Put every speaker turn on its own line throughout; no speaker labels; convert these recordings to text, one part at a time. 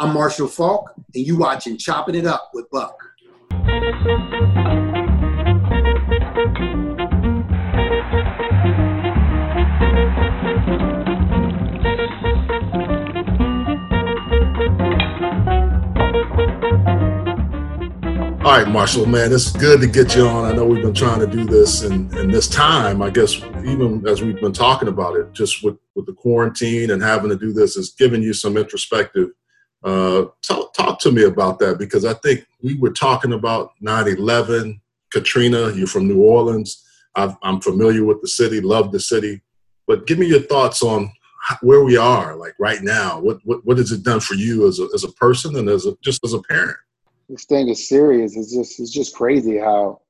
I'm Marshall Faulk, and you watching Chopping It Up with Buck.
All right, Marshall, man, it's good to get you on. I know we've been trying to do this, and, and this time, I guess, even as we've been talking about it, just with, with the quarantine and having to do this, is giving you some introspective. Uh, talk, talk to me about that because I think we were talking about 9 11, Katrina, you're from New Orleans. i am familiar with the city, love the city. But give me your thoughts on where we are, like right now. What, what, what has it done for you as a, as a person and as a, just as a parent?
this thing is serious. It's just it's just crazy how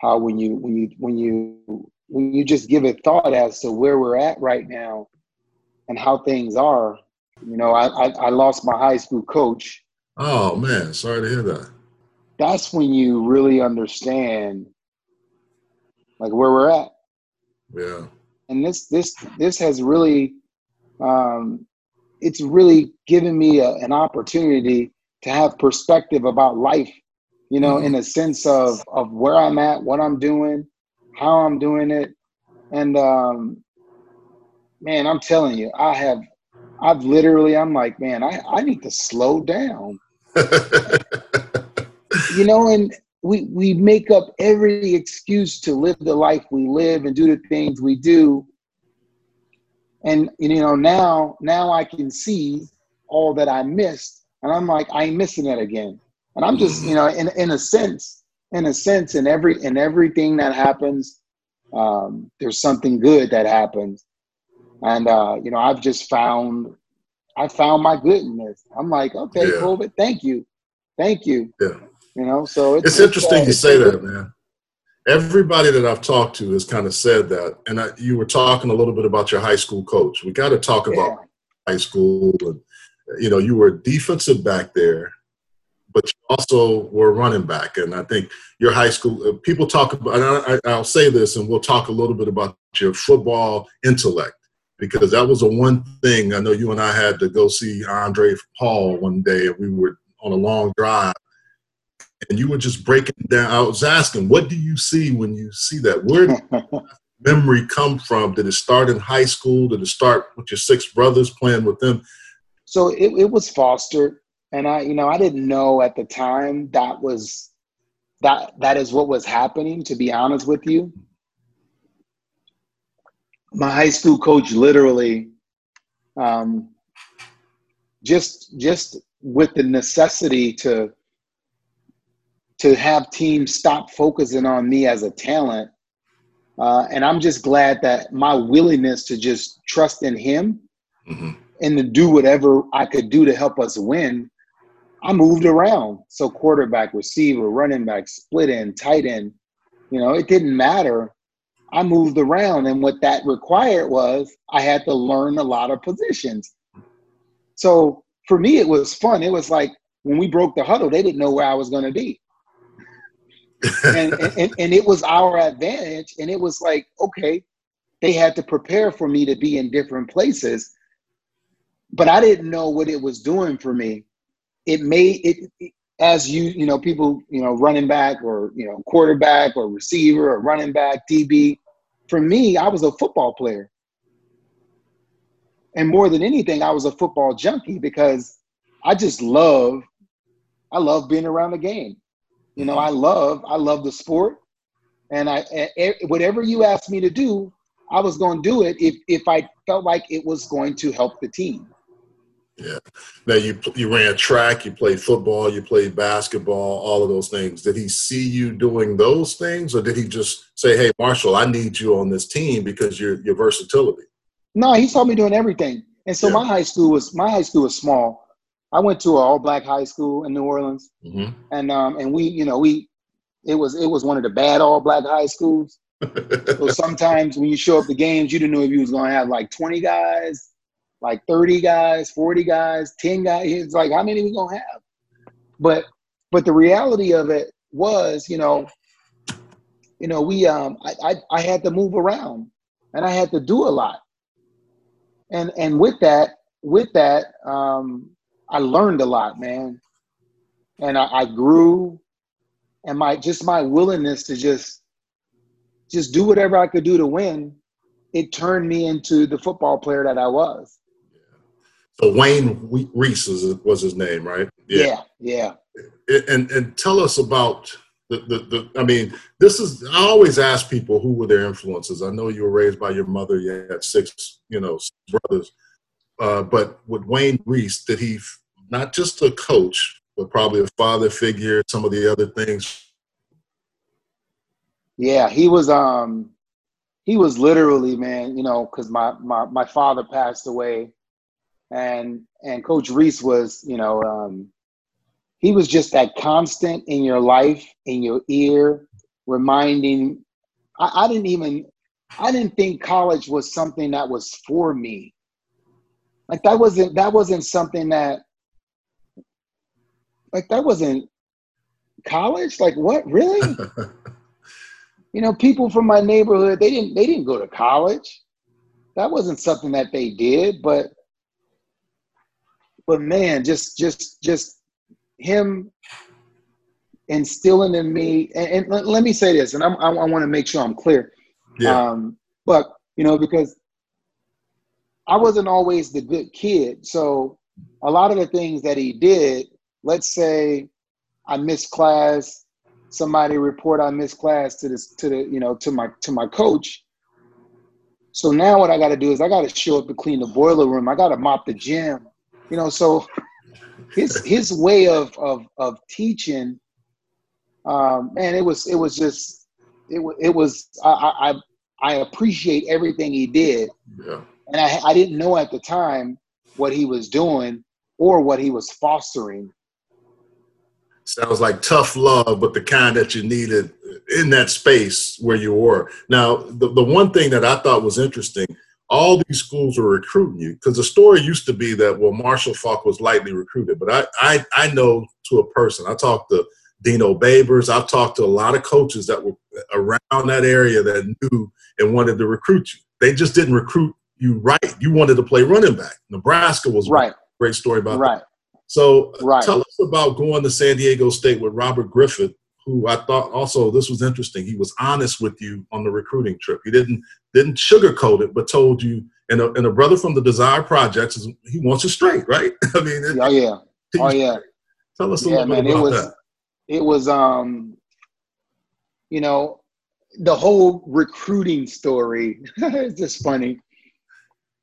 how when you when you when you when you just give it thought as to where we're at right now and how things are. You know, I I, I lost my high school coach.
Oh man, sorry to hear that.
That's when you really understand like where we're at.
Yeah.
And this this this has really um it's really given me a, an opportunity to have perspective about life, you know, mm-hmm. in a sense of of where I'm at, what I'm doing, how I'm doing it. And um man, I'm telling you, I have I've literally I'm like, man, I, I need to slow down. you know, and we we make up every excuse to live the life we live and do the things we do. And you know, now now I can see all that I missed and I'm like, I ain't missing it again. And I'm just, you know, in in a sense, in a sense, in every in everything that happens, um, there's something good that happens. And uh, you know, I've just found I found my goodness. I'm like, okay, yeah. COVID, thank you. Thank you.
Yeah.
You know, so
it's, it's interesting uh, you say that, man. Everybody that I've talked to has kind of said that. And I, you were talking a little bit about your high school coach. We got to talk about high school and you know, you were defensive back there, but you also were running back. And I think your high school, uh, people talk about, and I, will say this, and we'll talk a little bit about your football intellect, because that was the one thing. I know you and I had to go see Andre Paul one day, we were on a long drive. And you were just breaking down. I was asking, what do you see when you see that? Where did memory come from? Did it start in high school? Did it start with your six brothers playing with them?
so it, it was fostered and i you know i didn't know at the time that was that that is what was happening to be honest with you my high school coach literally um, just just with the necessity to to have teams stop focusing on me as a talent uh, and i'm just glad that my willingness to just trust in him mm-hmm and to do whatever I could do to help us win, I moved around. So quarterback, receiver, running back, split end, tight end, you know, it didn't matter. I moved around, and what that required was I had to learn a lot of positions. So for me, it was fun. It was like when we broke the huddle, they didn't know where I was going to be. and, and, and it was our advantage. And it was like, okay, they had to prepare for me to be in different places but I didn't know what it was doing for me. It made it as you you know people you know running back or you know quarterback or receiver or running back DB. For me, I was a football player, and more than anything, I was a football junkie because I just love I love being around the game. You know, mm-hmm. I love I love the sport, and I whatever you asked me to do, I was going to do it if if I felt like it was going to help the team.
Yeah. Now you you ran track, you played football, you played basketball, all of those things. Did he see you doing those things, or did he just say, "Hey, Marshall, I need you on this team because your your versatility"?
No, he saw me doing everything. And so yeah. my high school was my high school was small. I went to an all black high school in New Orleans, mm-hmm. and um and we you know we it was it was one of the bad all black high schools. so sometimes when you show up the games, you didn't know if you was going to have like twenty guys like 30 guys, 40 guys, 10 guys. It's like, how many we gonna have? But but the reality of it was, you know, you know, we um I, I, I had to move around and I had to do a lot. And and with that, with that, um, I learned a lot, man. And I, I grew and my just my willingness to just just do whatever I could do to win, it turned me into the football player that I was.
So Wayne Reese was, was his name, right?
Yeah, yeah.
yeah. And and tell us about the, the, the I mean, this is I always ask people who were their influences. I know you were raised by your mother. You had six, you know, brothers. Uh, but with Wayne Reese, did he not just a coach, but probably a father figure, some of the other things?
Yeah, he was um he was literally, man, you know, because my, my my father passed away and and Coach Reese was, you know, um he was just that constant in your life, in your ear, reminding I, I didn't even I didn't think college was something that was for me. Like that wasn't that wasn't something that like that wasn't college. Like what really? you know, people from my neighborhood they didn't they didn't go to college. That wasn't something that they did, but but man, just just just him instilling in me and, and let me say this and I'm, i, I want to make sure i'm clear yeah. um, but you know because I wasn't always the good kid. So a lot of the things that he did, let's say I missed class, somebody report I missed class to this to the you know to my to my coach. So now what I got to do is I got to show up to clean the boiler room. I got to mop the gym. You know, so his his way of of of teaching, um, man, it was it was just it was it was I I I appreciate everything he did. Yeah and I, I didn't know at the time what he was doing or what he was fostering.
Sounds like tough love, but the kind that you needed in that space where you were. Now, the, the one thing that I thought was interesting, all these schools were recruiting you because the story used to be that, well, Marshall Faulk was lightly recruited. But I, I, I know to a person, I talked to Dino Babers, I've talked to a lot of coaches that were around that area that knew and wanted to recruit you. They just didn't recruit you right. You wanted to play running back. Nebraska was
right.
Great story about
right.
that. So uh, right. tell us about going to San Diego State with Robert Griffith, who I thought also this was interesting. He was honest with you on the recruiting trip. He didn't didn't sugarcoat it, but told you. And a, and a brother from the Desire Projects, he wants you straight, right? I mean,
it, oh yeah, oh yeah.
Tell us a yeah, little man, bit about
it was,
that.
It was, um, you know, the whole recruiting story. it's just funny.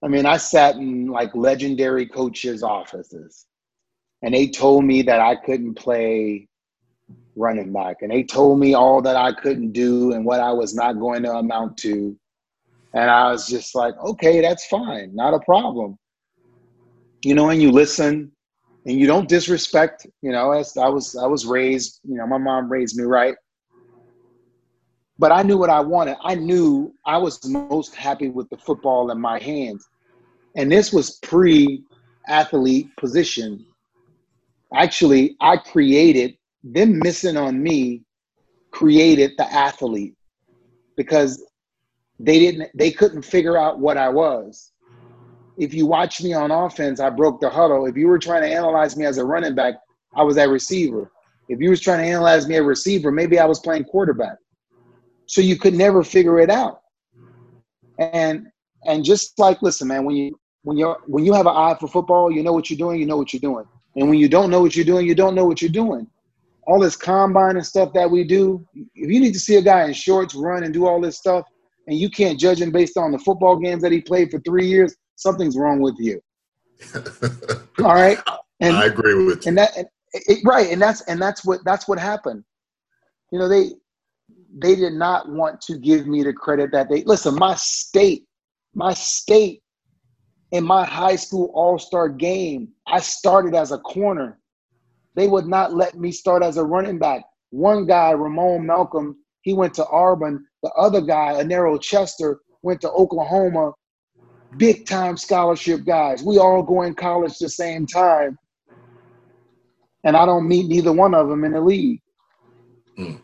I mean, I sat in like legendary coaches' offices and they told me that I couldn't play running back. And they told me all that I couldn't do and what I was not going to amount to. And I was just like, okay, that's fine, not a problem. You know, and you listen and you don't disrespect, you know, as I was I was raised, you know, my mom raised me right. But I knew what I wanted. I knew I was most happy with the football in my hands and this was pre athlete position. Actually, I created them missing on me created the athlete because they didn't they couldn't figure out what I was. If you watch me on offense, I broke the huddle. If you were trying to analyze me as a running back, I was a receiver. If you was trying to analyze me a receiver, maybe I was playing quarterback. So you could never figure it out. And and just like listen, man, when you when you when you have an eye for football, you know what you're doing. You know what you're doing. And when you don't know what you're doing, you don't know what you're doing. All this combine and stuff that we do. If you need to see a guy in shorts run and do all this stuff, and you can't judge him based on the football games that he played for three years, something's wrong with you. all right.
And I agree with
you. And that, and it, right, and that's and that's what that's what happened. You know, they they did not want to give me the credit that they listen. My state, my state in my high school all star game, I started as a corner. They would not let me start as a running back. One guy, Ramon Malcolm, he went to Auburn. The other guy, Anero Chester, went to Oklahoma. Big time scholarship guys. We all go in college the same time. And I don't meet neither one of them in the league. Mm.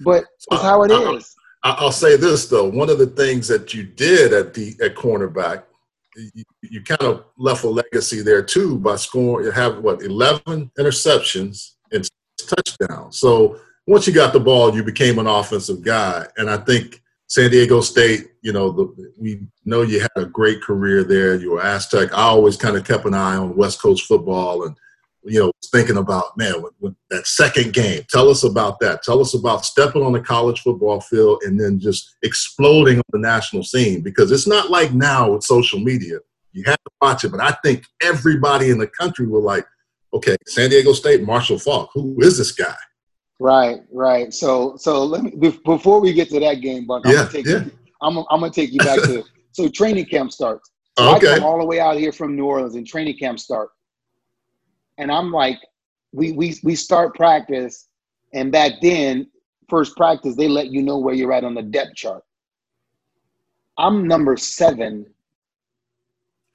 But it's how it
is. I'll say this though. One of the things that you did at the at cornerback you, you kind of left a legacy there too by scoring. You have what eleven interceptions and touchdowns. So once you got the ball, you became an offensive guy, and I think San Diego State. You know, the, we know you had a great career there. You were Aztec. I always kind of kept an eye on West Coast football and you know, thinking about, man, with, with that second game, tell us about that. Tell us about stepping on the college football field and then just exploding on the national scene because it's not like now with social media. You have to watch it, but I think everybody in the country were like, okay, San Diego State, Marshall Faulk, who is this guy?
Right, right. So, so let me before we get to that game, Buck. I'm
yeah,
gonna take
yeah.
you, I'm, I'm gonna take you back to so training camp starts. So
Okay.
I come all the way out here from New Orleans, and training camp start, and I'm like, we we we start practice, and back then, first practice, they let you know where you're at on the depth chart. I'm number seven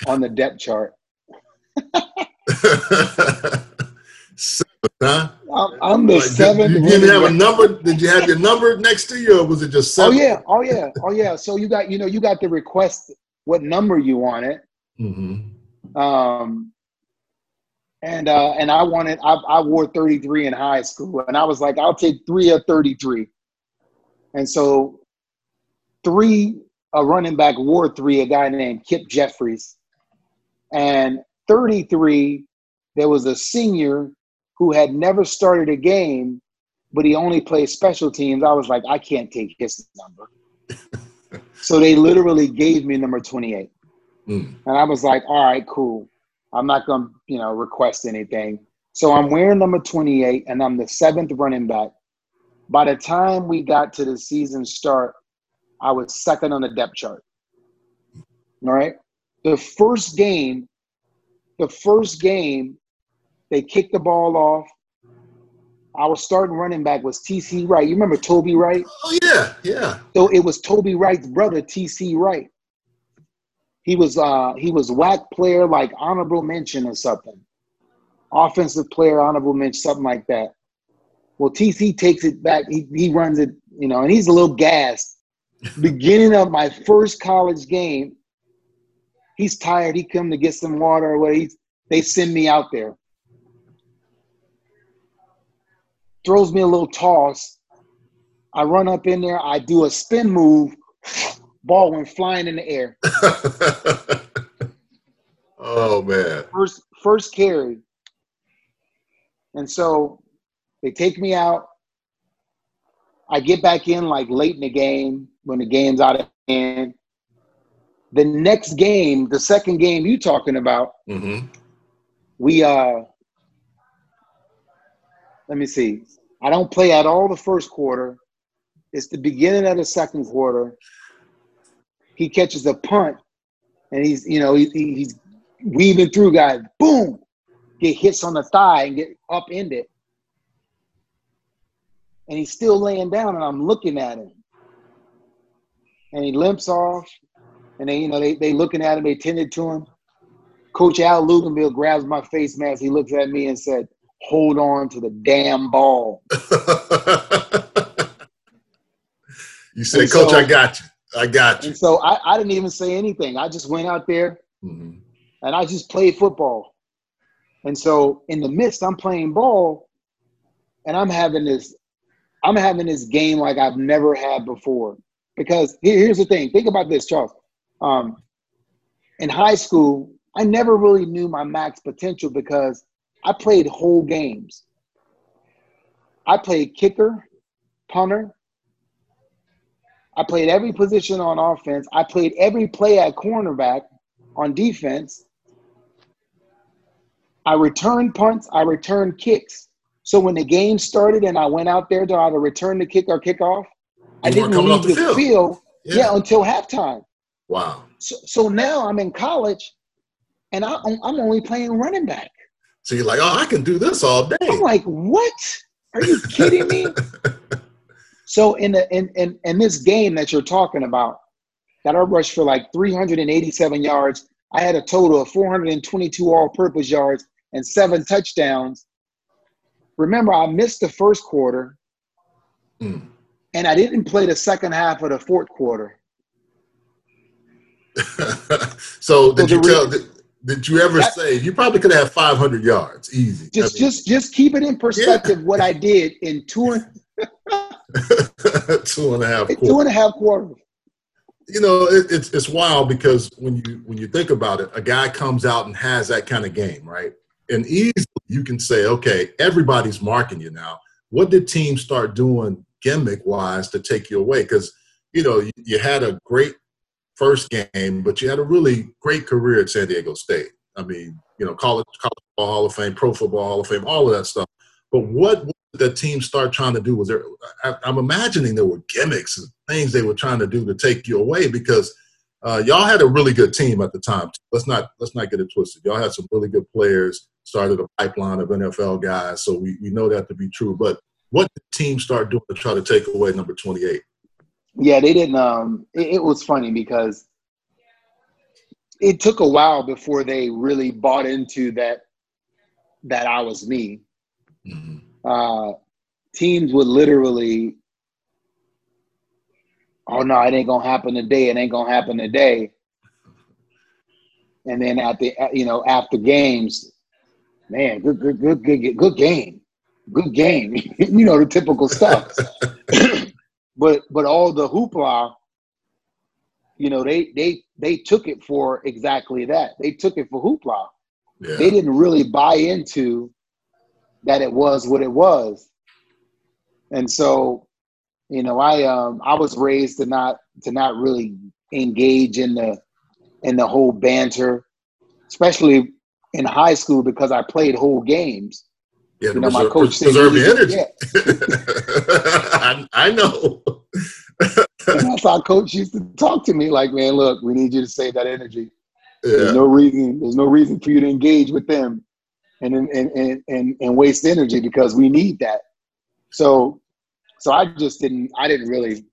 on the depth chart.
Seven, huh?
I'm, I'm the
Like, did-
seventh.
You didn't have a number. Did you have your number next to you, or was it just
Oh
seven?
yeah, oh yeah, oh yeah. So you got you know you got to request what number you wanted.
Mm-hmm.
Um, and uh, and I wanted I, I wore 33 in high school, and I was like, I'll take three of 33. And so three a running back wore three, a guy named Kip Jeffries, and 33 there was a senior who had never started a game, but he only played special teams. I was like, I can't take his number. so they literally gave me number 28.
Mm.
And I was like, all right, cool. I'm not going to, you know, request anything. So I'm wearing number 28 and I'm the seventh running back. By the time we got to the season start, I was second on the depth chart. All right. The first game, the first game, they kicked the ball off. Our starting running back was TC Wright. You remember Toby Wright?
Oh yeah, yeah.
So it was Toby Wright's brother, TC Wright. He was uh he was WAC player like honorable mention or something. Offensive player, honorable mention, something like that. Well, TC takes it back. He, he runs it, you know, and he's a little gassed. Beginning of my first college game, he's tired. He come to get some water or what. He's they send me out there. Throws me a little toss. I run up in there. I do a spin move. Ball went flying in the air.
oh man.
First first carry. And so they take me out. I get back in like late in the game when the game's out of hand. The next game, the second game you talking about,
Mm-hmm.
we uh let me see. I don't play at all the first quarter. It's the beginning of the second quarter. He catches a punt and he's, you know, he, he- he's weaving through guys. Boom! Get hits on the thigh and get upended. And he's still laying down and I'm looking at him. And he limps off. And they, you know, they they looking at him, they tended to him. Coach Al Luginbill grabs my face mask. He looks at me and said, "Hold on to the damn ball."
you said,
And
Coach,
so-
I got you. I got you.
And so I, I didn't even say anything. I just went out there
Mhm.
and I just played football. And so in the midst, I'm playing ball, and I'm having this, I'm having this game like I've never had before. Because here- here's the thing. Think about this, Charles. Um, in high school, I never really knew my max potential because I played whole games. I played kicker, punter. I played every position on offense. I played every play at cornerback on defense. I returned punts, I returned kicks. So when the game started and I went out there to either return the kick or kick off, I didn't leave the,
the field.
field,
Yeah.
yeah. until halftime.
Wow.
So, so now I'm in college and I, I'm only playing running back.
So you're like, oh, I can do this all day.
I'm like, what? Are you kidding me? so in the in, in in this game that you're talking about, that I rushed for like 387 yards. I had a total of 422 all-purpose yards and seven touchdowns. Remember, I missed the first quarter,
Mm.
and I didn't play the second half of the fourth quarter.
so did so you tell? Did, did you ever that, say you probably could have 500 yards easy?
Just, I mean, just, just keep it in perspective. Yeah. What I did in two and
two and a half, quarters.
two and a half quarters.
You know, it, it's it's wild because when you when you think about it, a guy comes out and has that kind of game, right? And easily you can say, okay, everybody's marking you now. What did teams start doing gimmick wise to take you away? Because you know you, you had a great first game, but you had a really great career at San Diego State. I mean, you know, college, college football Hall of Fame, Pro Football Hall of Fame, all of that stuff. But what the team start trying to do was there I, am I'm imagining there were gimmicks and things they were trying to do to take you away because uh, y'all had a really good team at the time. Let's not let's not get it twisted. Y'all had some really good players. Started a pipeline of NFL guys, so we, we know that to be true. But what did the team start doing to try to take away number 28?
Yeah, they didn't. Um, it, it was funny because it took a while before they really bought into that that I was me. Mm-hmm uh, teams would literally, oh no, it ain't gonna happen today. It ain't gonna happen today. And then at the you know after games, man, good good good good good game, good game. you know the typical stuff. but but all the hoopla, you know they they they took it for exactly that. They took it for hoopla. Yeah. They didn't really buy into that it was what it was. And so, you know, I um I was raised to not to not really engage in the in the whole banter, especially in high school because I played whole games.
Yeah, you know, my coach preserve said, the energy. Yeah. I, I know.
and that's how coach used to talk to me like, man, look, we need you to save that energy. Yeah. There's no reason. There's no reason for you to engage with them and and and and, and waste energy because we need that. So so I just didn't I didn't really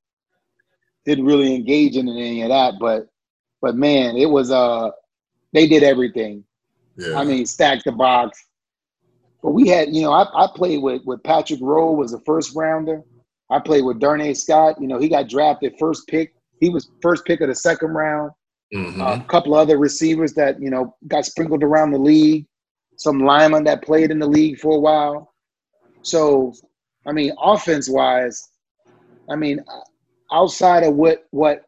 didn't really engage in any of that, but but man, it was uh they did everything. Yeah. I mean, stack the box. But we had, you know, I, I played with with Patrick Rowe was a first rounder. I played with Darnay Scott. You know, he got drafted first pick. He was first pick of the second round. Mm-hmm. Uh, a couple other receivers that you know got sprinkled around the league some linemen that played in the league for a while. So, I mean, offense wise, I mean, outside of what what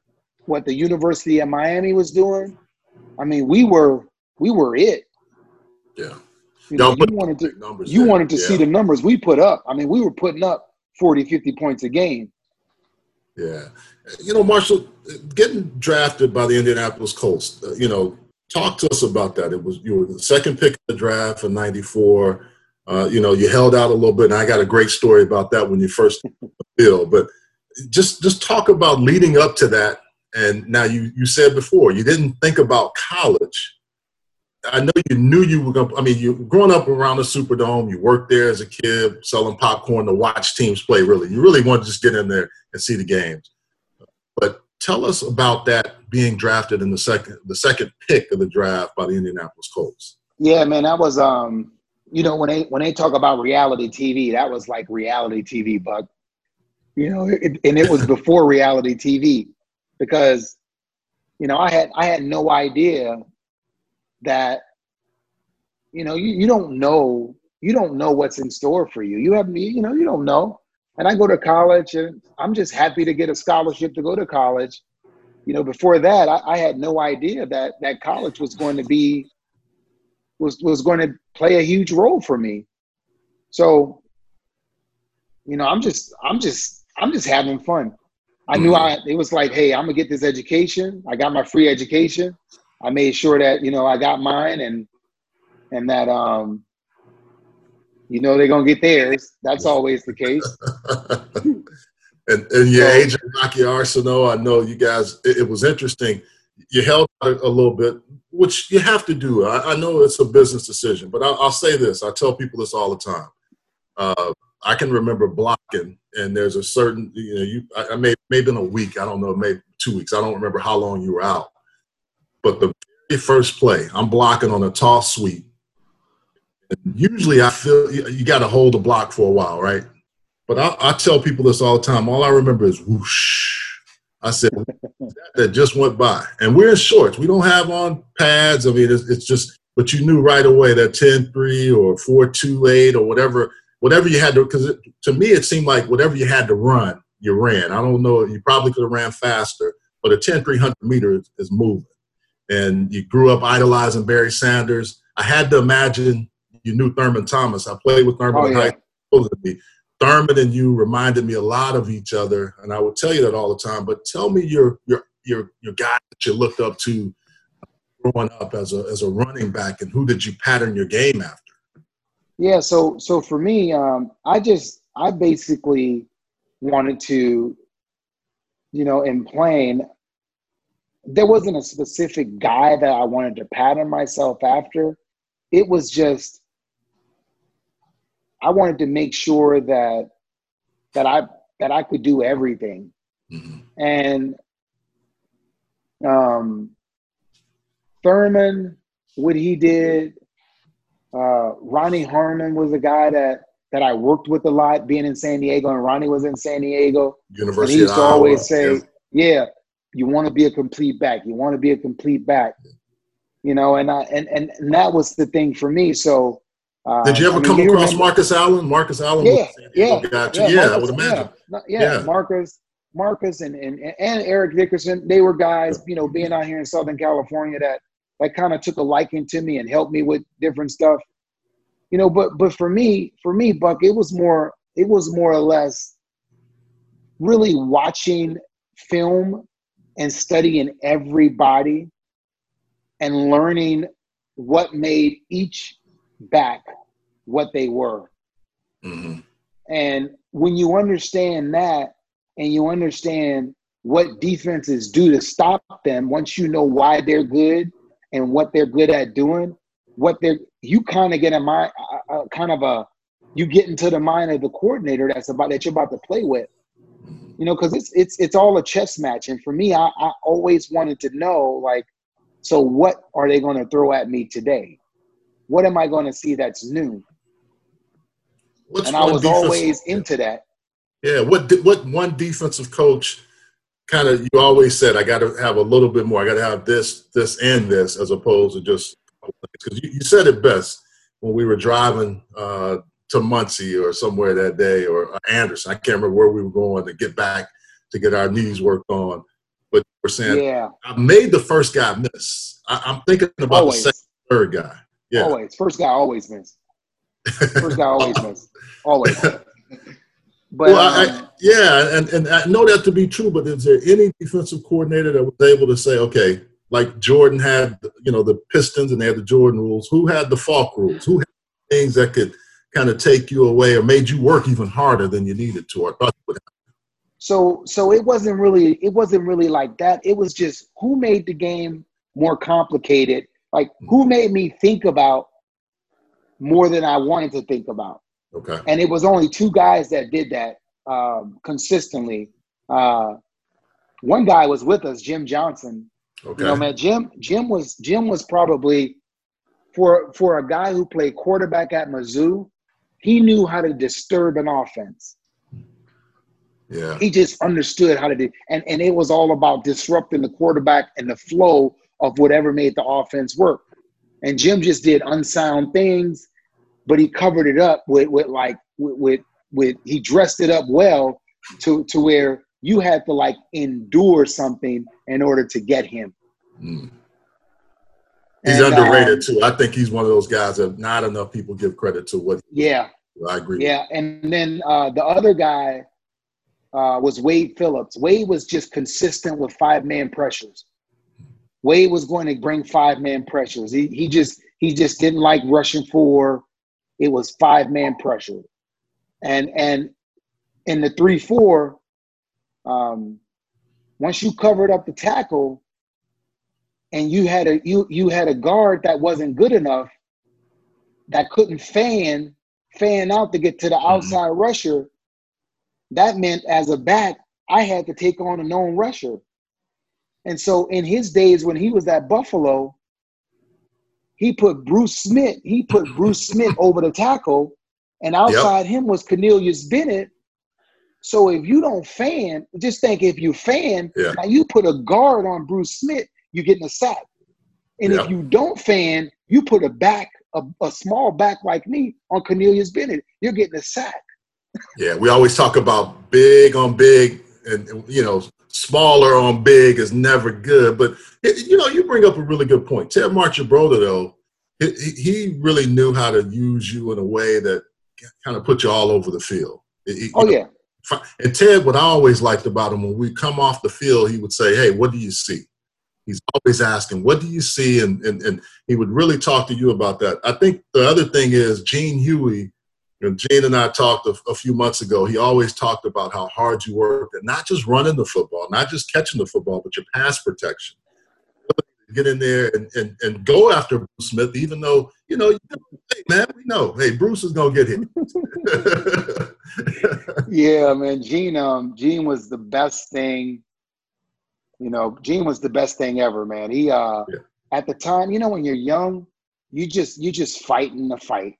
what the University of Miami was doing, I mean, we were we were it.
Yeah.
You, know, you wanted to you there. wanted to yeah. see the numbers we put up. I mean, we were putting up 40, 50 points a game.
Yeah. You know, Marshall, getting drafted by the Indianapolis Colts, uh, you know, talk to us about that. It was you were the second pick of the draft in '94. Uh, you know, you held out a little bit, and I got a great story about that when you first bill. But just just talk about leading up to that. And now you you said before you didn't think about college. I know you knew you were going. to I mean, you growing up around the Superdome, you worked there as a kid selling popcorn to watch teams play. Really, you really wanted to just get in there and see the games. But tell us about that being drafted in the second the second pick of the draft by the Indianapolis Colts.
Yeah, man, that was um, you know, when they when they talk about reality TV, that was like reality TV, but you know, it, and it was before reality TV because you know I had I had no idea that you know you, you don't know you don't know what's in store for you. You have you know you don't know. And I go to college and I'm just happy to get a scholarship to go to college you know, before that, I, I, had no idea that that college was going to be was was going to play a huge role for me. So, you know, I'm just I'm just I'm just having fun. I knew I it was like, hey, I'm gonna get this education. I got my free education. I made sure that you know I got mine and and that um you know they're gonna get theirs. That's always the case.
and, and your so, agent Rocky Arceneaux, I know you guys. It, it was interesting. You held a, a, little bit, which you have to do. I, I know it's a business decision, but I'll, I'll, say this: I tell people this all the time. Uh, I can remember blocking, and there's a certain you know you I, I may maybe in a week, I don't know, maybe two weeks. I don't remember how long you were out, but the very first play, I'm blocking on a toss sweep. And usually, I feel you, you got to hold the block for a while, right? But I, I, tell people this all the time. All I remember is whoosh. I said, that just went by, and we're in shorts. We don't have on pads. I mean, it's, it's just, but you knew right away that 10-3 or 4-2-8 or whatever, whatever you had to. Because to me, it seemed like whatever you had to run, you ran. I don't know. You probably could have ran faster, but a 10 300 meter is, is moving. And you grew up idolizing Barry Sanders. I had to imagine you knew Thurman Thomas. I played with Thurman
Oh,
in
yeah.
high school. Thurman and you reminded me a lot of each other, and I would tell you that all the time. But tell me your your your your guy that you looked up to growing up as a as a running back, and who did you pattern your game after?
Yeah, so so for me, um, I just I basically wanted to, you know, in playing, there wasn't a specific guy that I wanted to pattern myself after. It was just I wanted to make sure that that I that I could do everything.
Mm-hmm.
And um Thurman, what he did, uh, Ronnie Harmon was a guy that that I worked with a lot, being in San Diego, and Ronnie was in San Diego. And
University
he used to
Iowa.
always say,
Yeah.
"Yeah, you want to be a complete back. You want to be a complete back." You know, and I and and, and that was the thing for me. So, uh,
Did you ever
I mean,
come
you
across
remember-
Marcus Allen? Marcus Allen,
Yeah,
was a San
yeah, yeah,
yeah, I
Marcus-
would imagine.
Yeah, yeah,
Yeah.
Marcus, Marcus, and, and and Eric Dickerson. They were guys, you know, being out here in Southern California that that kind of took a liking to me and helped me with different stuff. You know, but but for me, for me, Buck, it was more, it was more or less really watching film and studying everybody and learning what made each back what they were.
hmm
And when you understand that and you understand what defenses do to stop them, once you know why they're good and what they're good at doing, what they're you kind of get a mind, a, a kind of a you get into the mind of the coordinator that's about that you're about to play with. You know, because it's it's it's all a chess match. And for me, I, I always wanted to know like, so what are they going to throw at me today? What am I going to see that's new?
What's
And I was always into that.
Yeah, what what one defensive coach kind of you always said I got to have a little bit more. I got to have this, this, and this, as opposed to just because you, you said it best when we were driving uh, to Muncie or somewhere that day or Anderson. I can't remember where we were going to get back to get our knees worked on, but we're saying
Yeah,
I made the first guy miss. I, I'm thinking about
always,
the second, third guy. Yeah,
always. First guy always wins. First guy always wins. Always. But
well, I,
um,
I, yeah, and, and I know that to be true. But is there any defensive coordinator that was able to say, okay, like Jordan had, you know, the Pistons and they had the Jordan rules. Who had the Faulk rules? Who had things that could kind of take you away or made you work even harder than you needed to or thought would?
so so it wasn't really it wasn't really like that. It was just who made the game more complicated. Like who made me think about more than I wanted to think about.
Okay.
and it was only two guys that did that um, consistently. Uh, one guy was with us, Jim Johnson.
Okay.
You know, man, Jim Jim was Jim was probably for for a guy who played quarterback at Mizzou, he knew how to disturb an offense.
yeah.
He just understood how to do, and and it was all about disrupting the quarterback and the flow of whatever made the offense work. And Jim just did unsound things, but he covered it up with with like with with, with he dressed it up well to to where you had to like endure something in order to get him.
Mm. He's
And,
underrated
um,
too. I think he's one of those guys that not enough people give credit to what
Yeah,
I agree.
yeah. And then uh, the other guy uh, was Wade Phillips. Wade was just consistent with five man pressures. Wade was going to bring five man pressures. He he just he just didn't like rushing four. It was five man pressure, and and in the three four, um, once you covered up the tackle, and you had a you you had a guard that wasn't good enough, that couldn't fan fan out to get to the outside rusher, that meant as a back, I had to take on a known rusher. And so in his days when he was at Buffalo, he put Bruce Smith, he put Bruce Smith over the tackle, and outside him was Cornelius Bennett. So if you don't fan, just think if you fan,
Yeah.
now you put a guard on Bruce Smith, you're getting a sack. And
Yeah.
if you don't fan, you put a back, a, a small back like me on Cornelius Bennett, you're getting a sack.
Yeah, we always talk about big on big, and, you know, smaller on big is never good. But it- you know, you bring up a really good point. Ted Marchibroda, though, he, really knew how to use you in a way that kind of put you all over the field. He-
Oh yeah,
fi- And Ted, what I always liked about him, when we come off the field, he would say, "Hey, what do you see?" He's always asking, "What do you see?" And and and he would really talk to you about that. I think the other thing is Gene Huey. And Gene and I talked a, a few months ago. He always talked about how hard you worked, and not just running the football, not just catching the football, but your pass protection. Get in there and, and, and go after Bruce Smith, even though you know, hey man, we know, hey, Bruce is gonna get him.
yeah, man. Gene, um, Gene was the best thing. You know, Gene was the best thing ever, man. He, uh,
Yeah.
at the time, you know, when you're young, you just you just fighting the fight.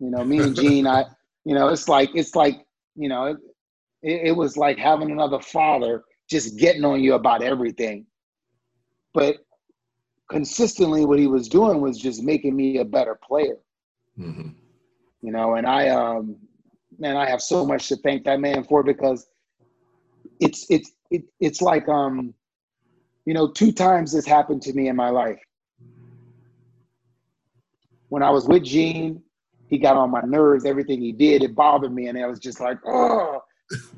You know, me and Gene, I, you know, it's like it's like you know, it, it, was like having another father just getting on you about everything. But consistently, what he was doing was just making me a better player
Mhm.
you know and i um man i have so much to thank that man for because it's it's it, it's like um you know two times this happened to me in my life when i was with gene he got on my nerves everything he did it bothered me and i was just like oh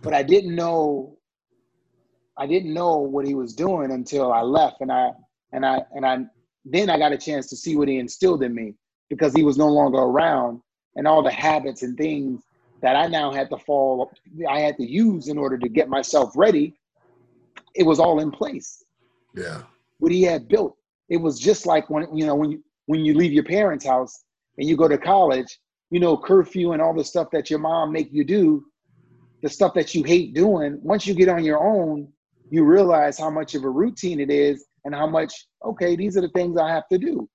but i didn't know i didn't know what he was doing until i left and i and i and i then i got a chance to see what he instilled in me because he was no longer around and all the habits and things that I now had to fall, I had to use in order to get myself ready. It was all in place.
Yeah.
What he had built. It was just like when you know when you when you leave your parents' house and you go to college, you know, curfew and all the stuff that your mom make you do, the stuff that you hate doing. Once you get on your own, you realize how much of a routine it is and how much okay, these are the things I have to do.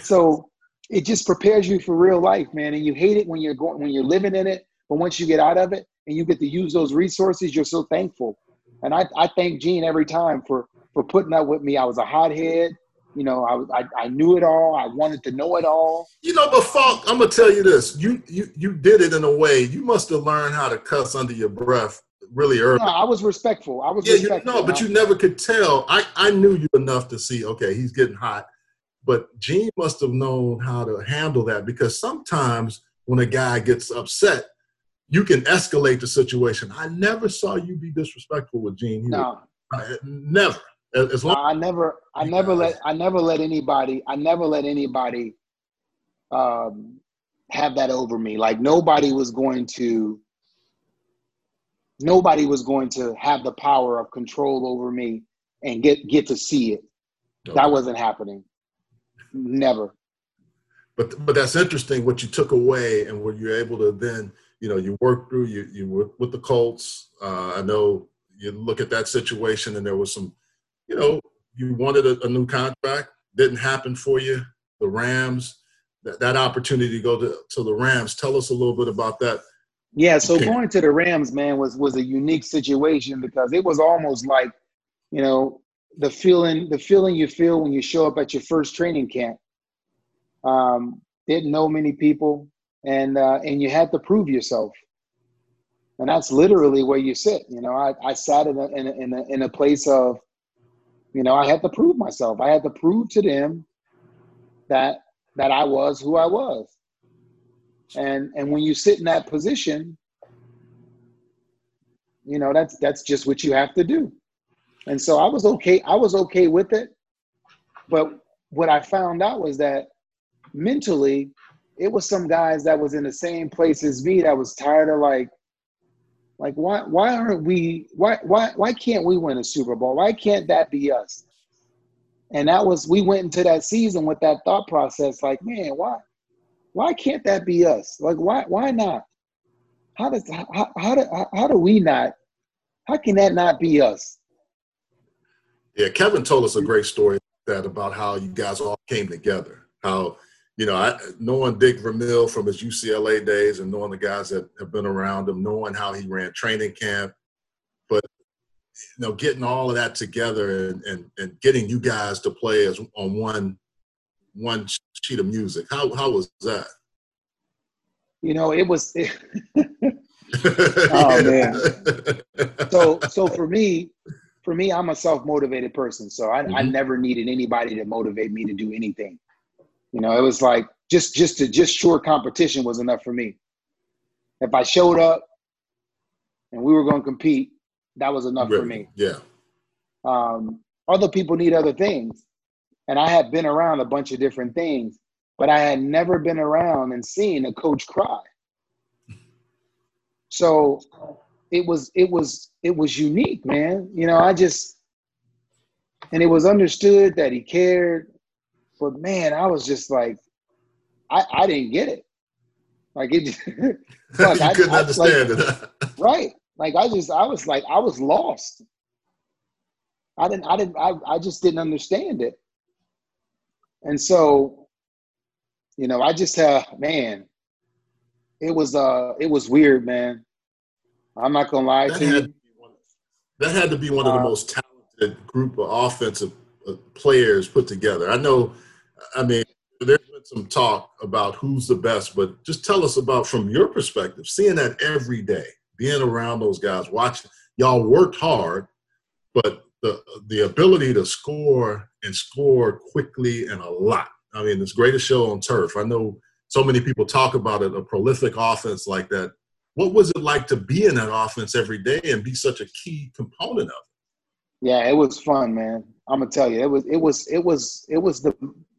So it just prepares you for real life, man. And you hate it when you're going when you're living in it, but once you get out of it and you get to use those resources, you're so thankful. And I, I thank Gene every time for for putting up with me. I was a hothead, you know. I was I, I knew it all. I wanted to know it all.
You know, but Faulk, I'm gonna tell you this. You you you did it in a way. You must have learned how to cuss under your breath really early.
No, I was respectful. I was
yeah, you
respectful.
know, but you never could tell. I I knew you enough to see. Okay, he's getting hot, but Gene must have known how to handle that because sometimes when a guy gets upset, you can escalate the situation. I never saw you be disrespectful with Gene.
No,
I- never. As long
I never, I never let, I never let anybody, I never let anybody um, have that over me. Like nobody was going to, nobody was going to have the power of control over me and get get to see it. That wasn't happening. Never.
But but that's interesting what you took away and what you're able to then you know you work through you you were with the Colts. Uh, I know you look at that situation and there was some you know you wanted a, a new contract didn't happen for you. The Rams that, that opportunity to go to, to the Rams. Tell us a little bit about that.
Yeah, so
Okay.
going to the Rams, man, was was a unique situation because it was almost like, you know, the feeling the feeling you feel when you show up at your first training camp. Um, didn't know many people, and uh, and you had to prove yourself, and that's literally where you sit. You know, I, I sat in a, in a in a in a place of, you know, I had to prove myself. I had to prove to them that that I was who I was. And and when you sit in that position you know that's that's just what you have to do. And so i was okay i was okay with it. But what i found out was that mentally it was some guys that was in the same place as me that was tired of like like why why aren't we why why why can't we win a super bowl why can't that be us and that was we went into that season with that thought process like man why why can't that be us? Like, why why not? How does how, how do how do we not? How can that not be us?
Yeah, Kevin told us a great story that about how you guys all came together. How you know, I, knowing Dick Vermeil from his UCLA days and knowing the guys that have been around him, knowing how he ran training camp, but you know, getting all of that together and, and, and getting you guys to play as on one one sheet of music. How how was that?
You know, it was. It, oh man. So so for me, for me, I'm a self motivated person. So I, mm-hmm. I never needed anybody to motivate me to do anything. You know, it was like just just to just short competition was enough for me. If I showed up and we were going to compete, that was enough
really?
for me.
Yeah.
Um, other people need other things, and I had been around a bunch of different things, but I had never been around and seen a coach cry. So it was it was it was unique, man. You know, I just and it was understood that he cared but man, I was just like, I, I didn't get it. Like it,
fuck, you couldn't I, understand
like, it. right? Like I just, I was like, I was lost. I didn't, I didn't, I, I just didn't understand it. And so, you know, I just, uh, man, it was, uh, it was weird, man. I'm not gonna lie
that
to you.
That had to be one of the uh, most talented group of offensive uh, players put together. I know I mean, there's been some talk about who's the best, but just tell us about from your perspective, seeing that every day, being around those guys, watching y'all worked hard, but the the ability to score and score quickly and a lot. I mean, this greatest show on turf. I know so many people talk about it, a prolific offense like that. What was it like to be in that offense every day and be such a key component of it?
Yeah, it was fun, man. I'm gonna tell you, it was it was it was it was the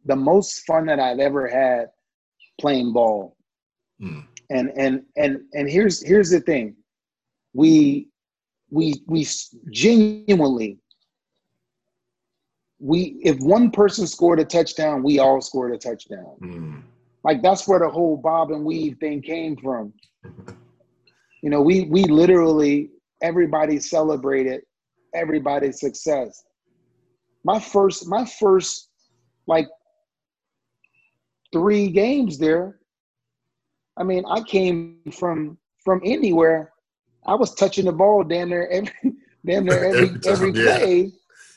the most fun that I've ever had playing ball. Mm. And and and and here's here's the thing. We we we genuinely we if one person scored a touchdown, we all scored a touchdown. Mm. Like that's where the whole bob and weave thing came from. you know, we we literally everybody celebrated everybody's success. My first my first like three games there. I mean, I came from from anywhere. I was touching the ball damn near every damn near every every, play.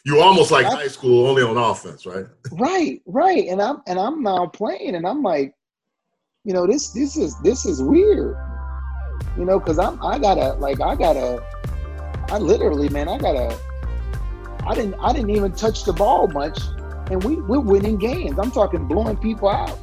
You almost like I, high school, only on offense, right?
Right, right. And I'm and I'm now playing, and I'm like, you know, this this is this is weird. You know, because I'm I gotta like I gotta I literally man I gotta I didn't I didn't even touch the ball much and we we're winning games. I'm talking blowing people out.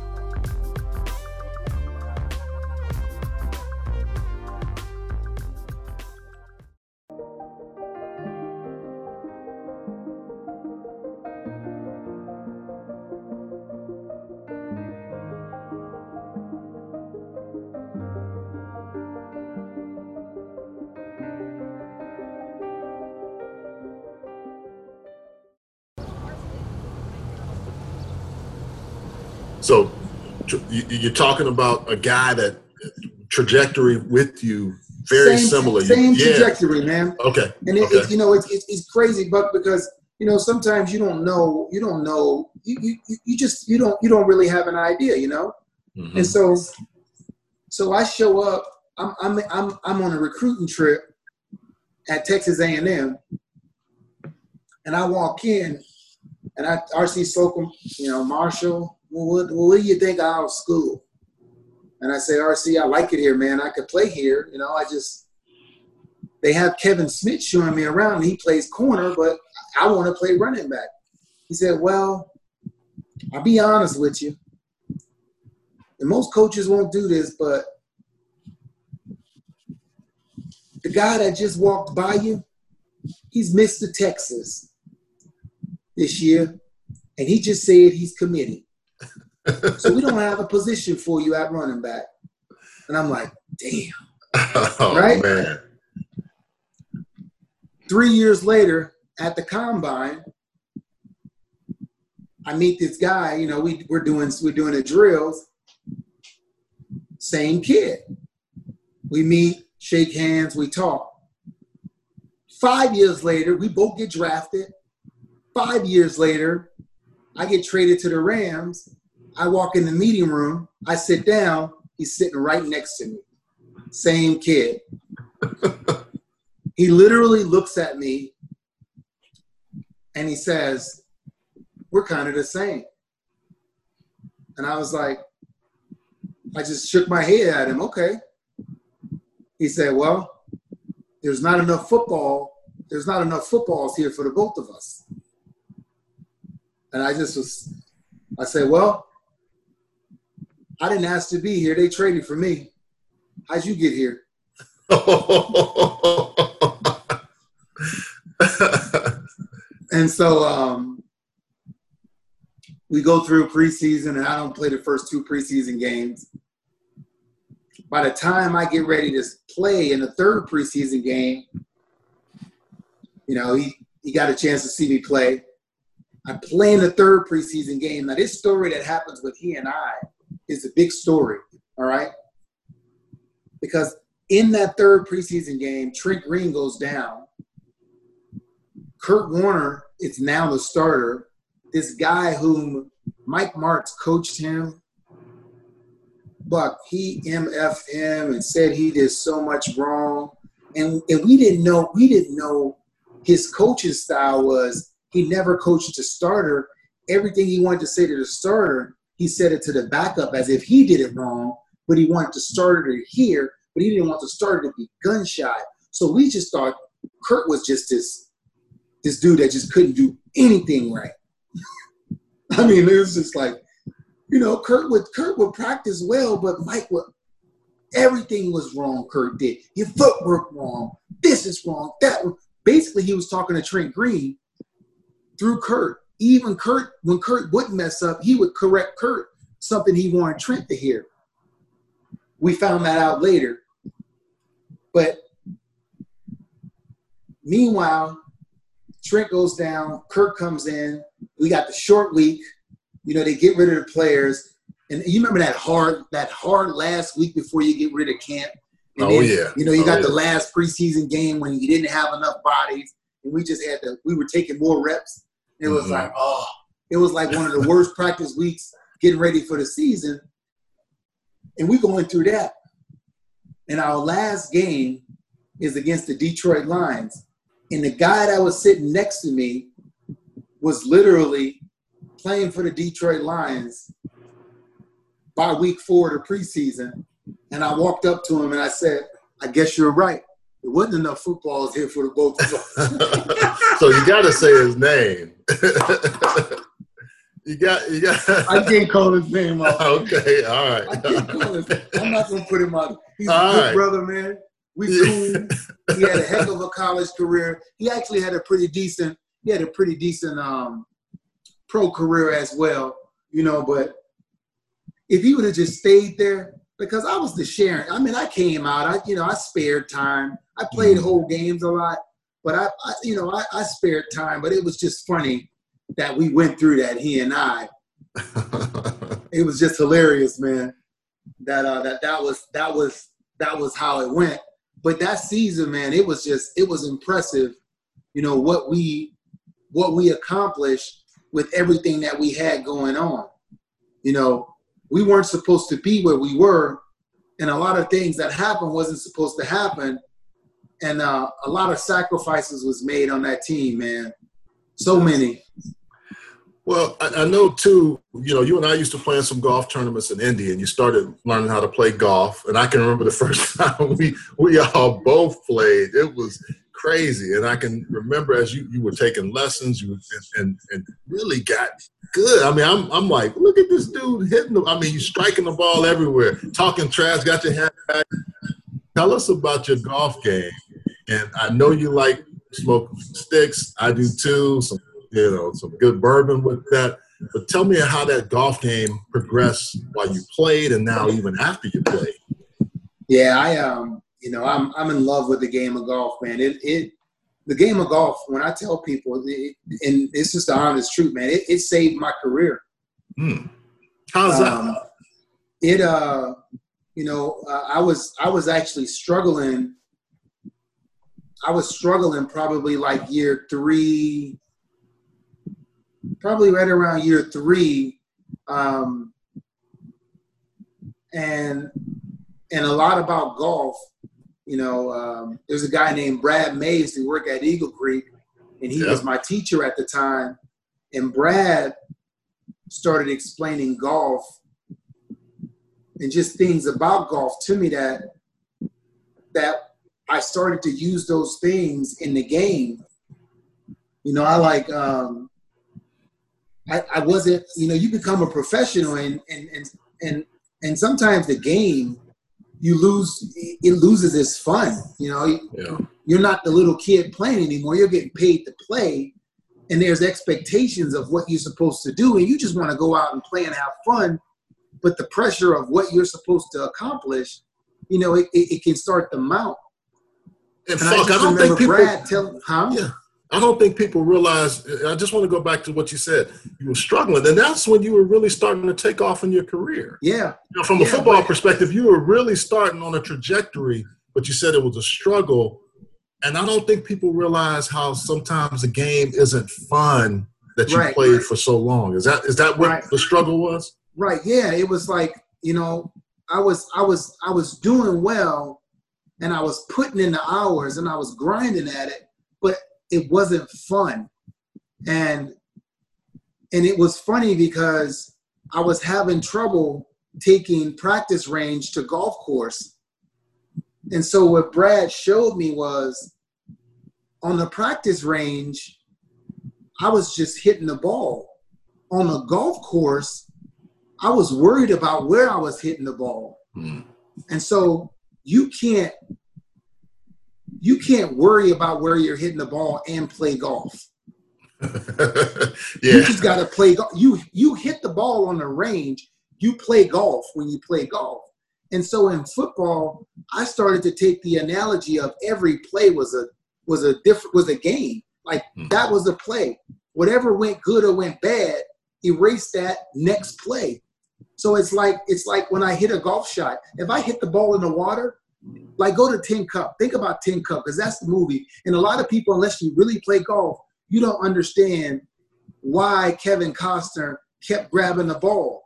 So you're talking about a guy that trajectory with you very
same,
similar.
Same yeah. trajectory, man.
Okay.
And it,
okay.
It, you know, it's, it's, it's crazy, but because you know sometimes you don't know, you don't know, you you, you just you don't you don't really have an idea, you know. Mm-hmm. And so, so I show up. I'm I'm I'm I'm on a recruiting trip at Texas A&M, and I walk in, and I RC Slocum, you know, Marshall, what, what do you think of school? And I say, RC, I like it here, man. I could play here. You know, I just, they have Kevin Smith showing me around. He plays corner, but I want to play running back. He said, well, I'll be honest with you. And most coaches won't do this, but the guy that just walked by you, he's Mr. Texas this year, and he just said he's committed so we don't have a position for you at running back. And I'm like, damn.
Oh, right? Man.
Three years later, at the combine, I meet this guy. You know, we we're doing we're doing the drills. Same kid. We meet, shake hands, we talk. Five years later, we both get drafted. Five years later, I get traded to the Rams,
I walk in the meeting room, I sit down, he's sitting right next to me. Same kid. he literally looks at me and he says, We're kind of the same. And I was like, I just shook my head at him, okay. He said, Well, there's not enough football. There's not enough footballs here for the both of us. And I just was, I said, Well, I didn't ask to be here. They traded for me. How'd you get here? and so um, we go through preseason, and I don't play the first two preseason games. By the time I get ready to play in the third preseason game, you know, he, he got a chance to see me play. I play in the third preseason game. Now, this story that happens with he and I is a big story, all right? Because in that third preseason game, Trent Green goes down. Kurt Warner is now the starter. This guy whom Mike Martz coached him, but he MF'd him and said he did so much wrong. And, and we didn't know, we didn't know his coaching style was he never coached a starter. Everything he wanted to say to the starter, he said it to the backup as if he did it wrong, but he wanted the starter to hear, but he didn't want the starter to be gun shy. So we just thought Kurt was just this this dude that just couldn't do anything right. I mean, it was just like, you know, Kurt would Kurt would practice well, but Mike would everything was wrong. Kurt did your footwork wrong. This is wrong. That basically he was talking to Trent Green through Kurt even Kurt, when Kurt wouldn't mess up, he would correct Kurt, something he wanted Trent to hear. We found that out later. But meanwhile, Trent goes down, Kurt comes in. We got the short week. You know, they get rid of the players. And you remember that hard, that hard last week before you get rid of camp. And
oh then, yeah.
You know, you
oh,
got
yeah.
the last preseason game when you didn't have enough bodies, and we just had to. We were taking more reps. It was mm-hmm. like, oh, it was like one of the worst practice weeks getting ready for the season. And we're going through that. And our last game is against the Detroit Lions. And the guy that was sitting next to me was literally playing for the Detroit Lions by week four of the preseason. And I walked up to him and I said, I guess you're right. There wasn't enough footballs here for the both of
us. so you got to say his name. You got, you got.
I can't call his name out.
Okay, all right.
I can't call his. I'm not gonna put him out. He's all a good right. brother, man. We cool. he had a heck of a college career. He actually had a pretty decent. He had a pretty decent um, pro career as well. You know, but if he would have just stayed there, because I was the sharing. I mean, I came out. I you know I spared time. I played mm-hmm. whole games a lot, but I, I you know I, I, spared time. But it was just funny that we went through that. He and I. it was just hilarious, man. That uh, that that was that was that was how it went. But that season, man, it was just it was impressive. You know what we what we accomplished with everything that we had going on. You know, we weren't supposed to be where we were, and a lot of things that happened wasn't supposed to happen, and uh, a lot of sacrifices was made on that team, man. So many.
Well, I, I, know too. You know, you and I used to play in some golf tournaments in India, and you started learning how to play golf. And I can remember the first time we we all both played. It was crazy. And I can remember as you, you were taking lessons, you and, and, really got good. I mean, I'm I'm like, look at this dude hitting the. I mean, you striking the ball everywhere, talking trash, got your hand back. Tell us about your golf game. And I know you like smoking sticks. I do too. Some you know some good bourbon with that. But tell me how that golf game progressed while you played, and now even after you played.
Yeah, I um you know, I'm I'm in love with the game of golf, man. It it the game of golf. When I tell people, it, and it's just the honest truth, man. It, it saved my career.
Hmm. How's um,
that? It uh, you know, uh, I was I was actually struggling. I was struggling probably like year three, probably right around year three. Um, and and a lot about golf. You know, um, there's a guy named Brad Mays who worked at Eagle Creek, and he was my teacher at the time. And Brad started explaining golf and just things about golf to me that that I started to use those things in the game. You know, I like um, I, I wasn't, you know, you become a professional and and and and and sometimes the game you lose it loses its fun. You know, yeah. you're not the little kid playing anymore. You're getting paid to play, and there's expectations of what you're supposed to do, and you just want to go out and play and have fun. But the pressure of what you're supposed to accomplish, you know, it, it, it can start to mount.
And, and fuck, I, I don't think people. Brad tell, huh? Yeah. I don't think people realize. I just want to go back to what you said. You were struggling, and that's when you were really starting to take off in your career.
Yeah.
You know, from a football but, perspective, you were really starting on a trajectory, but you said it was a struggle. And I don't think people realize how sometimes the game isn't fun that you right, played right. for so long. Is that is that what right. the struggle was?
Right. Yeah. It was like you know, I was I was I was doing well, and I was putting in the hours, and I was grinding at it, but it wasn't fun. And and it was funny because I was having trouble taking practice range to golf course. And so what Brad showed me was on the practice range, I was just hitting the ball. On the golf course, I was worried about where I was hitting the ball. Mm. And so you can't you can't worry about where you're hitting the ball and play golf. yeah. You just got to play golf. You you hit the ball on the range. You play golf when you play golf. And so in football, I started to take the analogy of every play was a was a different was a game. Like mm. that was a play. Whatever went good or went bad, erase that next play. So it's like it's like when I hit a golf shot. If I hit the ball in the water, like go to Tin Cup. Think about Tin Cup because that's the movie. And a lot of people, unless you really play golf, you don't understand why Kevin Costner kept grabbing the ball.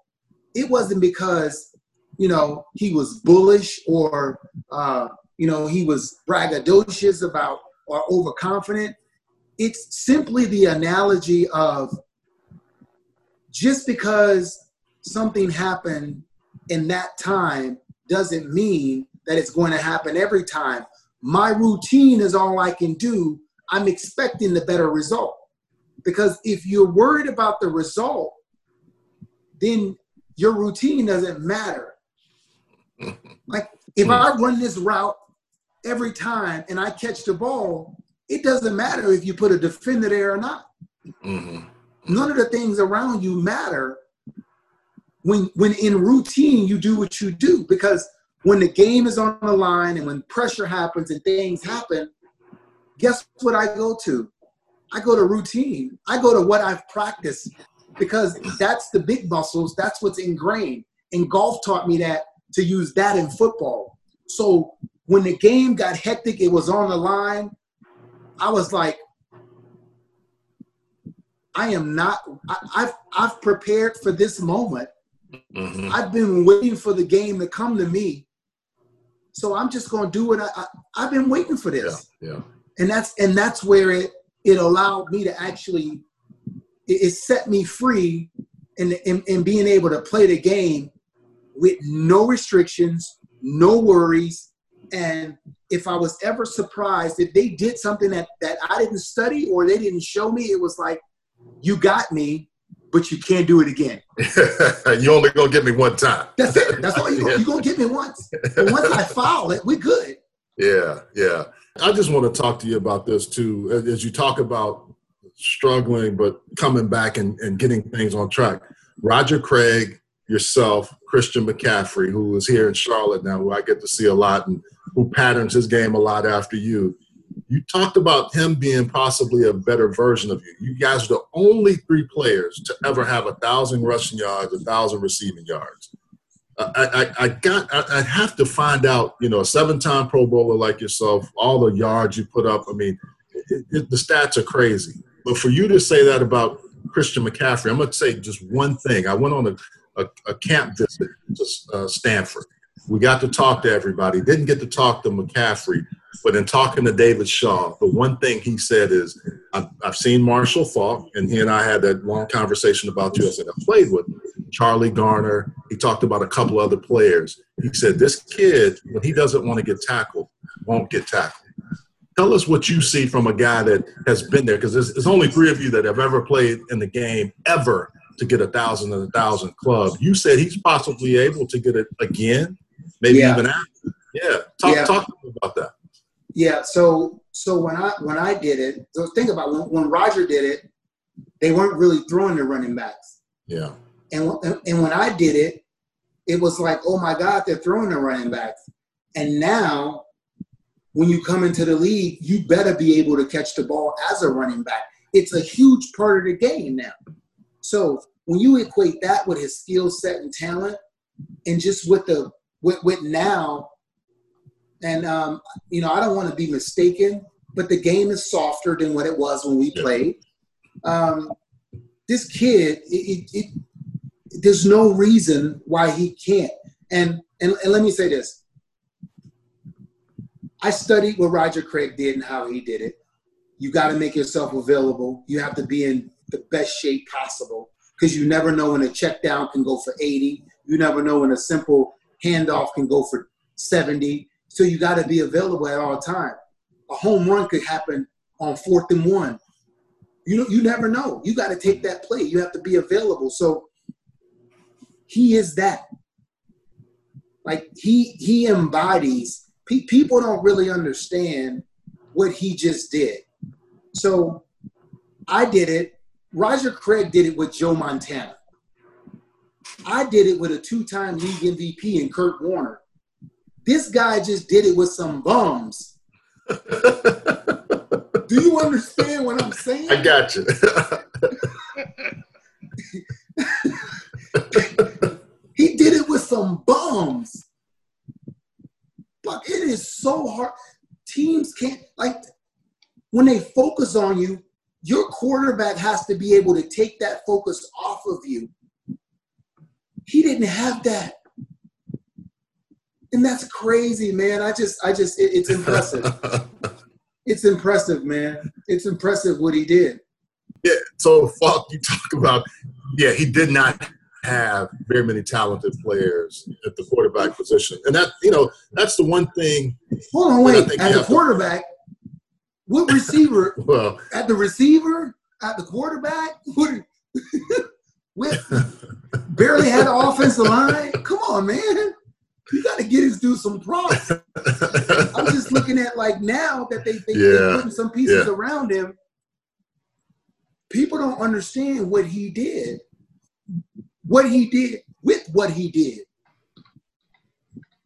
It wasn't because you know he was bullish or uh, you know he was braggadocious about or overconfident. It's simply the analogy of just because something happened in that time doesn't mean that it's going to happen every time. My routine is all I can do. I'm expecting the better result. Because if you're worried about the result, then your routine doesn't matter. like if I run this route every time and I catch the ball, it doesn't matter if you put a defender there or not. Mm-hmm. None of the things around you matter when when in routine you do what you do because when the game is on the line and when pressure happens and things happen, guess what I go to? I go to routine. I go to what I've practiced because that's the big muscles. That's what's ingrained. And golf taught me that to use that in football. So when the game got hectic, it was on the line. I was like, I am not. I, have I've prepared for this moment. Mm-hmm. I've been waiting for the game to come to me, so I'm just going to do what I, I have been waiting for this.
Yeah, yeah.
And that's and that's where it it allowed me to actually it, it set me free in, in in being able to play the game with no restrictions, no worries, and if I was ever surprised if they did something that that I didn't study or they didn't show me, it was like, you got me but you can't do it again.
you only gonna get me one time.
That's it. That's all you. Yeah. You gonna get me once. But once I foul it, we good.
Yeah, yeah. I just want to talk to you about this too, as you talk about struggling but coming back and, and getting things on track. Roger Craig, yourself, Christian McCaffrey, who is here in Charlotte now, who I get to see a lot and who patterns his game a lot after you you talked about him being possibly a better version of you. You guys are the only three players to ever have a thousand rushing yards, a thousand receiving yards. I, I, I got. I, I, have to find out. You know, a seven-time Pro Bowler like yourself, all the yards you put up. I mean, it, it, the stats are crazy. But for you to say that about Christian McCaffrey, I'm going to say just one thing. I went on a a, a camp visit to uh, Stanford. We got to talk to everybody. Didn't get to talk to McCaffrey, but in talking to David Shaw, the one thing he said is, I've, I've seen Marshall Faulk, and he and I had that long conversation about you. I said, I played with Charlie Garner. He talked about a couple other players. He said, This kid, when he doesn't want to get tackled, won't get tackled. Tell us what you see from a guy that has been there, because there's, there's only three of you that have ever played in the game ever to get a thousand and a thousand club. You said he's possibly able to get it again, maybe yeah. even after. Yeah, talk yeah. talk about that.
Yeah, so so when I when I did it, so think about when, when Roger did it, they weren't really throwing the running backs.
Yeah.
And and when I did it, it was like, oh my God, they're throwing the running backs. And now, when you come into the league, you better be able to catch the ball as a running back. It's a huge part of the game now. So when you equate that with his skill set and talent, and just with the with, with now, and um, you know, I don't want to be mistaken, but the game is softer than what it was when we played. Um, this kid, it, it, it, there's no reason why he can't. And, and and let me say this: I studied what Roger Craig did and how he did it. You got to make yourself available. You have to be in the best shape possible because you never know when a check down can go for 80. You never know when a simple handoff can go for 70. So you got to be available at all time. A home run could happen on fourth and one. You you never know. You got to take that play. You have to be available. So he is that. Like he he embodies. Pe- people don't really understand what he just did. So I did it Roger Craig did it with Joe Montana. I did it with a two-time league MVP and Kurt Warner. This guy just did it with some bums. Do you understand what I'm saying?
I got you.
he did it with some bums. But it is so hard. Teams can't like when they focus on you, your quarterback has to be able to take that focus off of you. He didn't have that. And that's crazy, man. I just, I just, it, it's impressive. it's impressive, man. It's impressive what he did.
Yeah. So, fuck, you talk about, yeah, he did not have very many talented players at the quarterback position. And that, you know, that's the one thing.
Hold on, wait. At the quarterback, what receiver? well, at the receiver, at the quarterback, what, with barely had an offensive line. Come on, man. To get his dude some props. I'm just looking at like now that they, they, yeah. are putting some pieces yeah. around him. People don't understand what he did. What he did with what he did.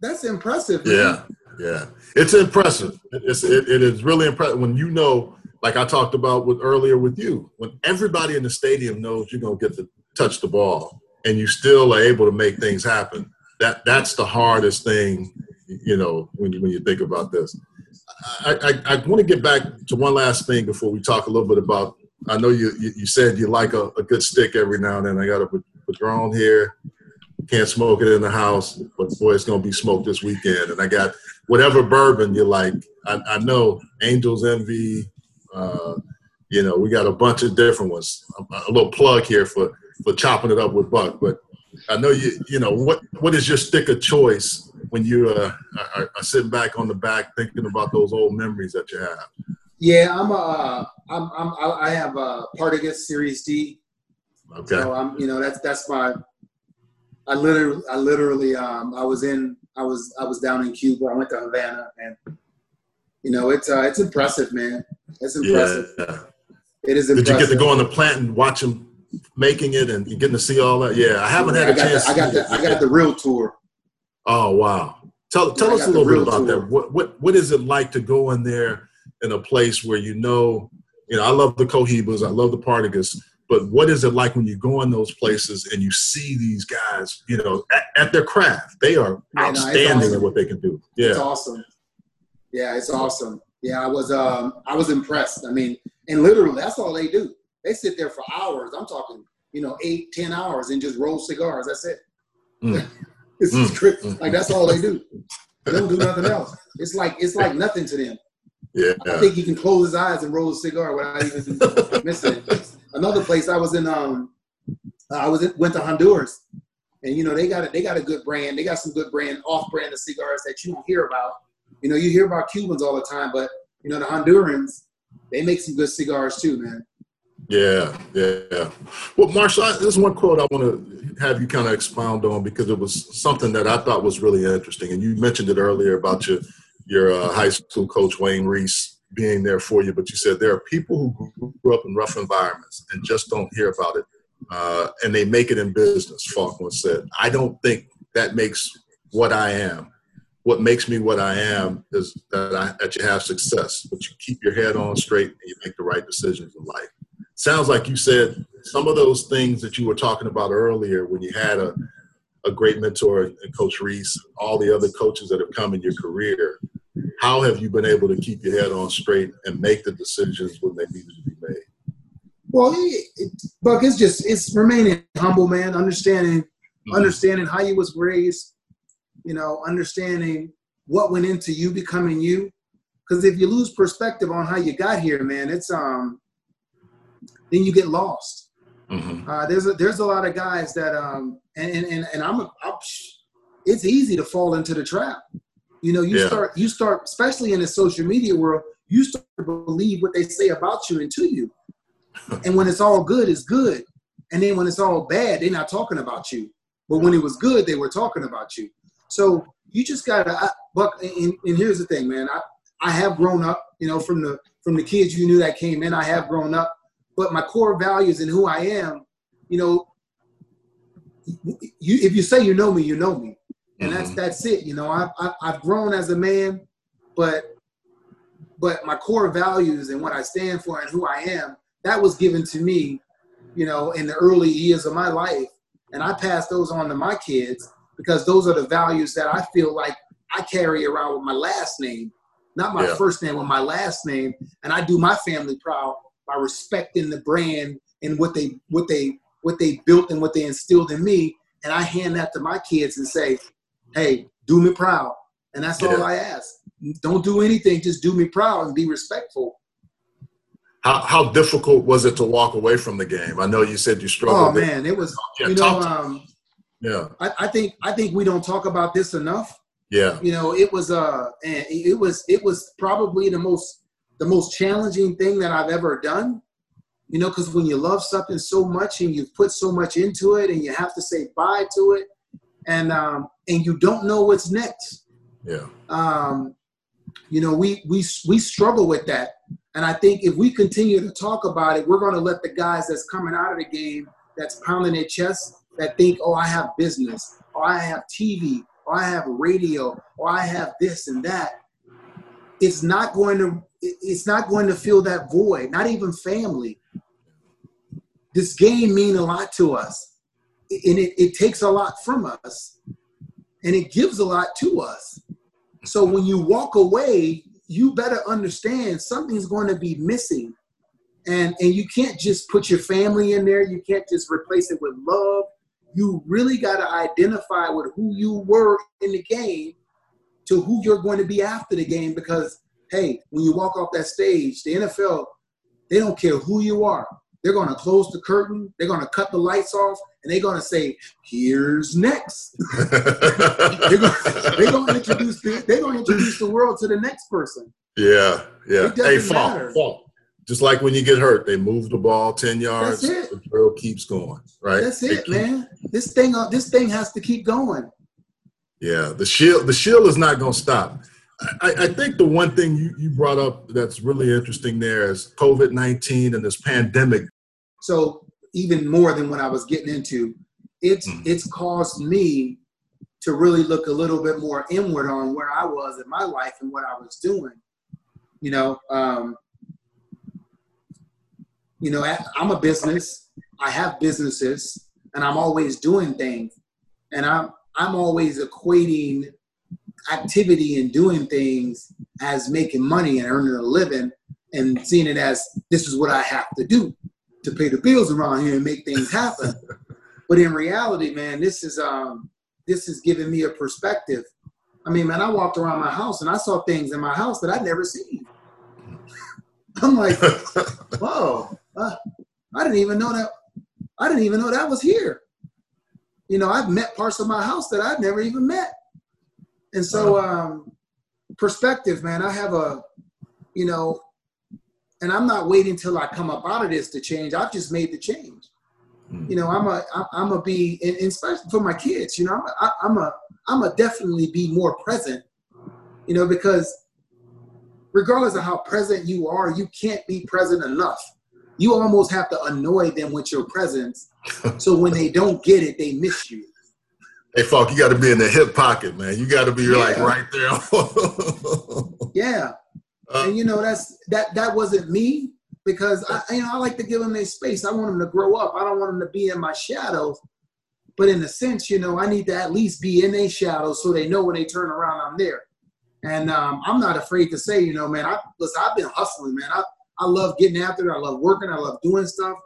That's impressive. Man.
Yeah. Yeah, it's impressive. It's it, it is really impressive when you know, like I talked about with earlier with you, when everybody in the stadium knows you're gonna get to touch the ball, and you still are able to make things happen. That that's the hardest thing, you know, when you when you think about this. I, I, I want to get back to one last thing before we talk a little bit about. I know you you, you said you like a, a, good stick every now and then. I got a Padron here. Can't smoke it in the house, but boy, it's gonna be smoked this weekend. And I got whatever bourbon you like. I, I know Angels Envy. Uh, you know, we got a bunch of different ones. A, a, little plug here for for chopping it up with Buck. But I know you. You know what? What is your stick of choice when you uh, are, are, sitting back on the back thinking about those old memories that you have?
Yeah, I'm a. Uh, I'm, I'm I have a Partagas Series D. Okay. So I'm. You know that's that's my. I literally I literally um I was in I was I was down in Cuba. I went to Havana, and you know it's uh, it's impressive, man. It's impressive. Yeah. It is. Impressive.
Did you get to go on the plant and watch them making it, and getting to see all that? Yeah, I haven't had a chance.
The, I got the I got the real tour.
Oh wow! Tell tell us a little bit about tour. that. What what what is it like to go in there in a place where you know, you know, I love the Cohibas, I love the Partagas, but what is it like when you go in those places and you see these guys, you know, at, at their craft? They are yeah, outstanding no, awesome. at what they can do. Yeah,
it's awesome. Yeah, it's awesome. Yeah, I was um I was impressed. I mean, and literally that's all they do. They sit there for hours. I'm talking you know, eight, ten hours and just roll cigars. That's it. Mm. it's mm. like that's all they do. They don't do nothing else. It's like it's like nothing to them.
Yeah.
I think he can close his eyes and roll a cigar without even missing. Another place I was in, um, I was in, went to Honduras, and you know they got a, they got a good brand. They got some good brand off brand of cigars that you don't hear about. You know, you hear about Cubans all the time, but you know the Hondurans, they make some good cigars too, man.
Yeah, yeah. Well, Marshall, there's one quote I want to have you kind of expound on because it was something that I thought was really interesting, and you mentioned it earlier about your your uh, high school coach Wayne Reese being there for you. But you said there are people who grew up in rough environments and just don't hear about it, uh, and they make it in business. Faulkner said, "I don't think that makes what I am." What makes me what I am is that I, that you have success, but you keep your head on straight and you make the right decisions in life sounds like you said some of those things that you were talking about earlier when you had a, a great mentor and coach reese all the other coaches that have come in your career how have you been able to keep your head on straight and make the decisions when they needed to be made?
Well it, it, buck it's just it's remaining humble man. Understanding mm-hmm. understanding how you was raised you know understanding what went into you becoming you. Because if you lose perspective on how you got here man it's um then you get lost. Mm-hmm. Uh, there's a, there's a lot of guys that um and and, and I'm, a, I'm it's easy to fall into the trap. You know, you yeah. start you start especially in the social media world, you start to believe what they say about you and to you. and when it's all good, it's good. And then when it's all bad, they're not talking about you. But when it was good, they were talking about you. So you just gotta I, Buck. And, and here's the thing, man. I I have grown up. You know, from the from the kids you knew that came in, I have grown up but my core values and who I am, you know, you if you say you know me, you know me, and mm-hmm. that's that's it. You know, I've I've grown as a man, but but my core values and what I stand for and who I am, that was given to me, you know, in the early years of my life, and I pass those on to my kids because those are the values that I feel like I carry around with my last name, not my yeah. first name, with my last name, and I do my family proud by respecting the brand and what they what they what they built and what they instilled in me. And i hand that to my kids and say hey do me proud. And that's yeah. all i ask. Don't do anything. Just do me proud and be respectful.
How, how difficult was it to walk away from the game? I know you said you struggled
oh man it was yeah, you know um, yeah. I, I think i think we don't talk about this enough.
Yeah.
You know it was uh it was it was probably the most the most challenging thing that I've ever done. You know, because when you love something so much and you've put so much into it, and you have to say bye to it, and um, and you don't know what's next.
Yeah.
Um, you know, we we we struggle with that, and I think if we continue to talk about it, we're going to let the guys that's coming out of the game, that's pounding their chest, that think, oh, I have business, or I have TV, or I have radio, or I have this and that. It's not going to it's not going to fill that void, not even family. This game mean a lot to us. And it, it takes a lot from us. And it gives a lot to us. So when you walk away, you better understand something's going to be missing. And, and you can't just put your family in there. You can't just replace it with love. You really got to identify with who you were in the game to who you're going to be after the game because hey, when you walk off that stage, the NFL, they don't care who you are. They're going to close the curtain. They're going to cut the lights off, and they're going to say, "Here's next." they're, going, they're going to introduce the, they're going to introduce the world to the next person.
Yeah, yeah. Hey, Faulk, Faulk. Just like when you get hurt, they move the ball ten yards. The drill keeps going. Right.
That's it, keep, man. This thing, uh, this thing has to keep going.
Yeah, the shield, the shield is not going to stop. I, I, think the one thing you, you brought up that's really interesting there is COVID 19 and this pandemic.
So, even more than what I was getting into, it's, mm. it's caused me to really look a little bit more inward on where I was in my life and what I was doing. You know, um, you know, I'm a business. I have businesses, and I'm always doing things, and I'm I'm always equating activity and doing things as making money and earning a living and seeing it as this is what I have to do to pay the bills around here and make things happen. but in reality, man, this is um this is giving me a perspective. I mean, man, I walked around my house and I saw things in my house that I'd never seen. I'm like, whoa, uh, I didn't even know that. I didn't even know that was here. You know, I've met parts of my house that I've never even met. And so, um, perspective, man, I have a, you know, and I'm not waiting till I come up out of this to change. I've just made the change. You know, I'm a, I'm a be, and especially for my kids. You know, I'm a, I'm a, I'm a definitely be more present. You know, because regardless of how present you are, you can't be present enough. You almost have to annoy them with your presence, so when they don't get it, they miss you.
Hey, Faulk, you got to be in the hip pocket, man. You got to be yeah. like right there.
yeah, uh, and you know that's that that wasn't me because I you know I like to give them their space. I want them to grow up. I don't want them to be in my shadows. But in a sense, you know, I need to at least be in their shadows so they know when they turn around, I'm there. And um, I'm not afraid to say, you know, man, I listen, I've been hustling, man. I, I love getting after it. I love working. I love doing stuff.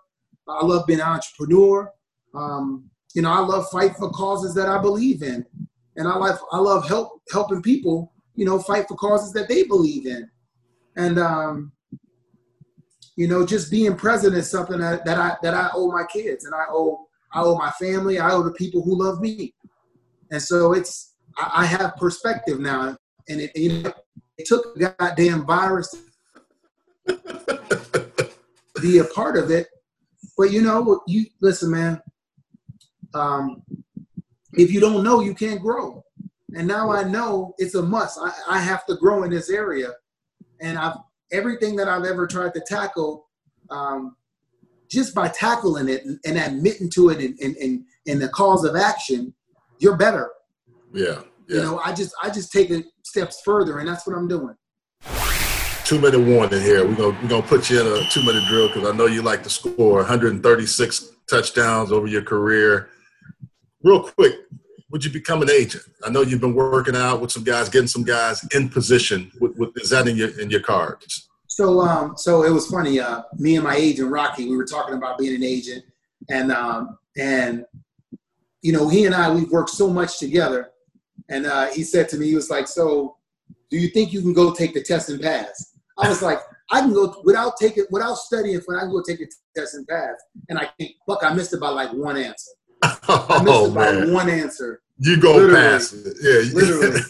I love being an entrepreneur. Um, you know, I love fight for causes that I believe in. And I like I love help helping people, you know, fight for causes that they believe in. And um, you know, just being present is something that, that I that I owe my kids and I owe I owe my family, I owe the people who love me. And so it's I, I have perspective now. And it you know it took goddamn virus be a part of it. But you know, you listen, man. Um, if you don't know, you can't grow. And now I know it's a must. I, I have to grow in this area. And I've everything that I've ever tried to tackle, um, just by tackling it and, and admitting to it and, and, and, and the cause of action, you're better.
Yeah,
yeah. You know, I just I just take it steps further, and that's what I'm doing.
Two minute warning here. We're gonna we're gonna put you in a two minute drill because I know you like to score 136 touchdowns over your career. Real quick, would you become an agent? I know you've been working out with some guys, getting some guys in position. With is that in your in your cards?
So, um, so it was funny. Uh, me and my agent Rocky, we were talking about being an agent, and um, and you know, he and I we've worked so much together. And uh, he said to me, he was like, "So, do you think you can go take the test and pass?" I was like, "I can go without taking, without studying for. I can go take the test and pass." And I think, fuck, I missed it by like one answer. I missed oh, it by man. one answer.
You go literally, past it, yeah.
literally.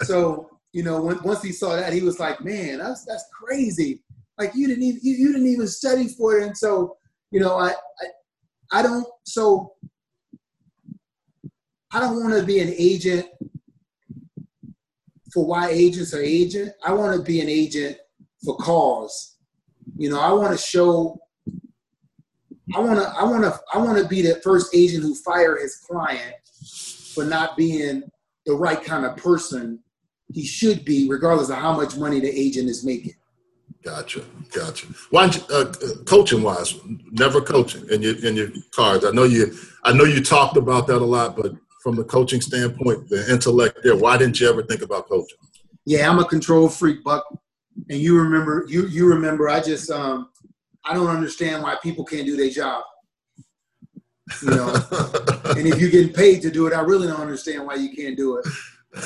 so you know, when, once he saw that, he was like, "Man, that's that's crazy. Like you didn't even you, you didn't even study for it." And so, you know, I I, I don't so I don't want to be an agent for why agents are agent. I want to be an agent for cause. You know, I want to show I want to I want to I want to be the first agent who fire his client for not being the right kind of person he should be, regardless of how much money the agent is making.
Gotcha, gotcha. Why, uh, coaching wise, never coaching in your in your cards. I know you. I know you talked about that a lot, but from the coaching standpoint, the intellect there. Why didn't you ever think about coaching?
Yeah, I'm a control freak, Buck. And you remember, you you remember. I just um, I don't understand why people can't do their job. You know, and if you're getting paid to do it, I really don't understand why you can't do it.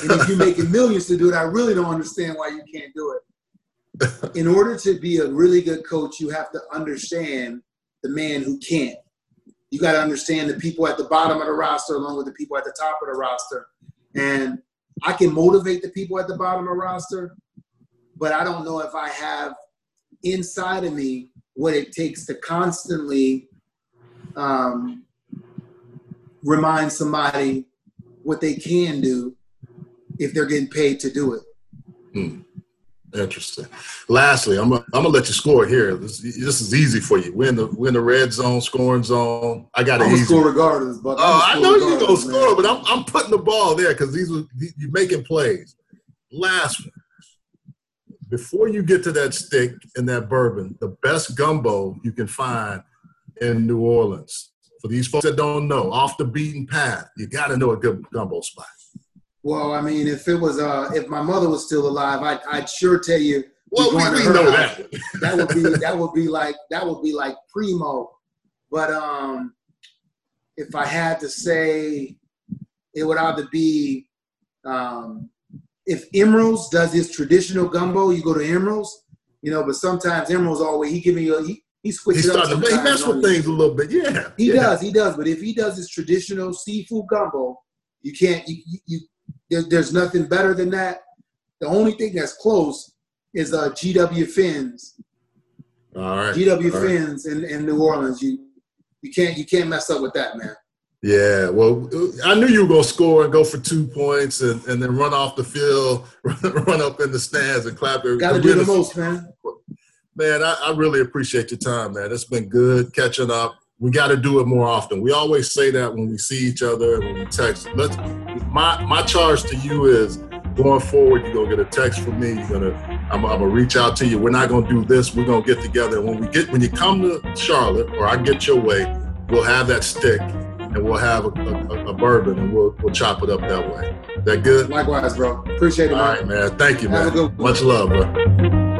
And if you're making millions to do it, I really don't understand why you can't do it. In order to be a really good coach, you have to understand the man who can't. You got to understand the people at the bottom of the roster along with the people at the top of the roster. And I can motivate the people at the bottom of the roster, but I don't know if I have inside of me what it takes to constantly um, remind somebody what they can do if they're getting paid to do it.
Hmm. Interesting. Lastly, I'm gonna, I'm gonna let you score here. This, this, is easy for you. We're in the we're in the red zone, scoring zone. I got it
I'm
easy.
Score regardless, but
oh, I know you're gonna score, but I'm I'm putting the ball there because these are you're making plays. Last one before you get to that stick and that bourbon, the best gumbo you can find in New Orleans. For these folks that don't know, off the beaten path, you got to know a good gumbo spot.
Well, I mean, if it was, uh, if my mother was still alive, I'd, I'd sure tell you.
Well, we, we know that.
that would be that would be like that would be like primo. But um, if I had to say, it would either be um, if Emeril's does his traditional gumbo, you go to Emeril's, you know. But sometimes Emeril's always he giving you he he switches
He's
up.
to he
sometimes
mess with things a little bit. Yeah.
He
yeah.
does, he does. But if he does his traditional seafood gumbo, you can't. You, you, you there, there's nothing better than that. The only thing that's close is uh, GW Fins.
All right.
GW
All right.
Fins in, in New Orleans. You you can't you can't mess up with that, man.
Yeah, well, I knew you were gonna score and go for two points, and, and then run off the field, run up in the stands and clap.
Got to do the most, man.
Man, I, I really appreciate your time, man. It's been good catching up. We got to do it more often. We always say that when we see each other and when we text. Let's. My my charge to you is going forward. You're gonna get a text from me. You're gonna. I'm, I'm gonna reach out to you. We're not gonna do this. We're gonna get together. And when we get when you come to Charlotte or I get your way, we'll have that stick and we'll have a, a, a bourbon and we'll we'll chop it up that way. That good?
Likewise, bro. Appreciate it,
All
man.
right, man. Thank you,
Have
man. Much love, bro.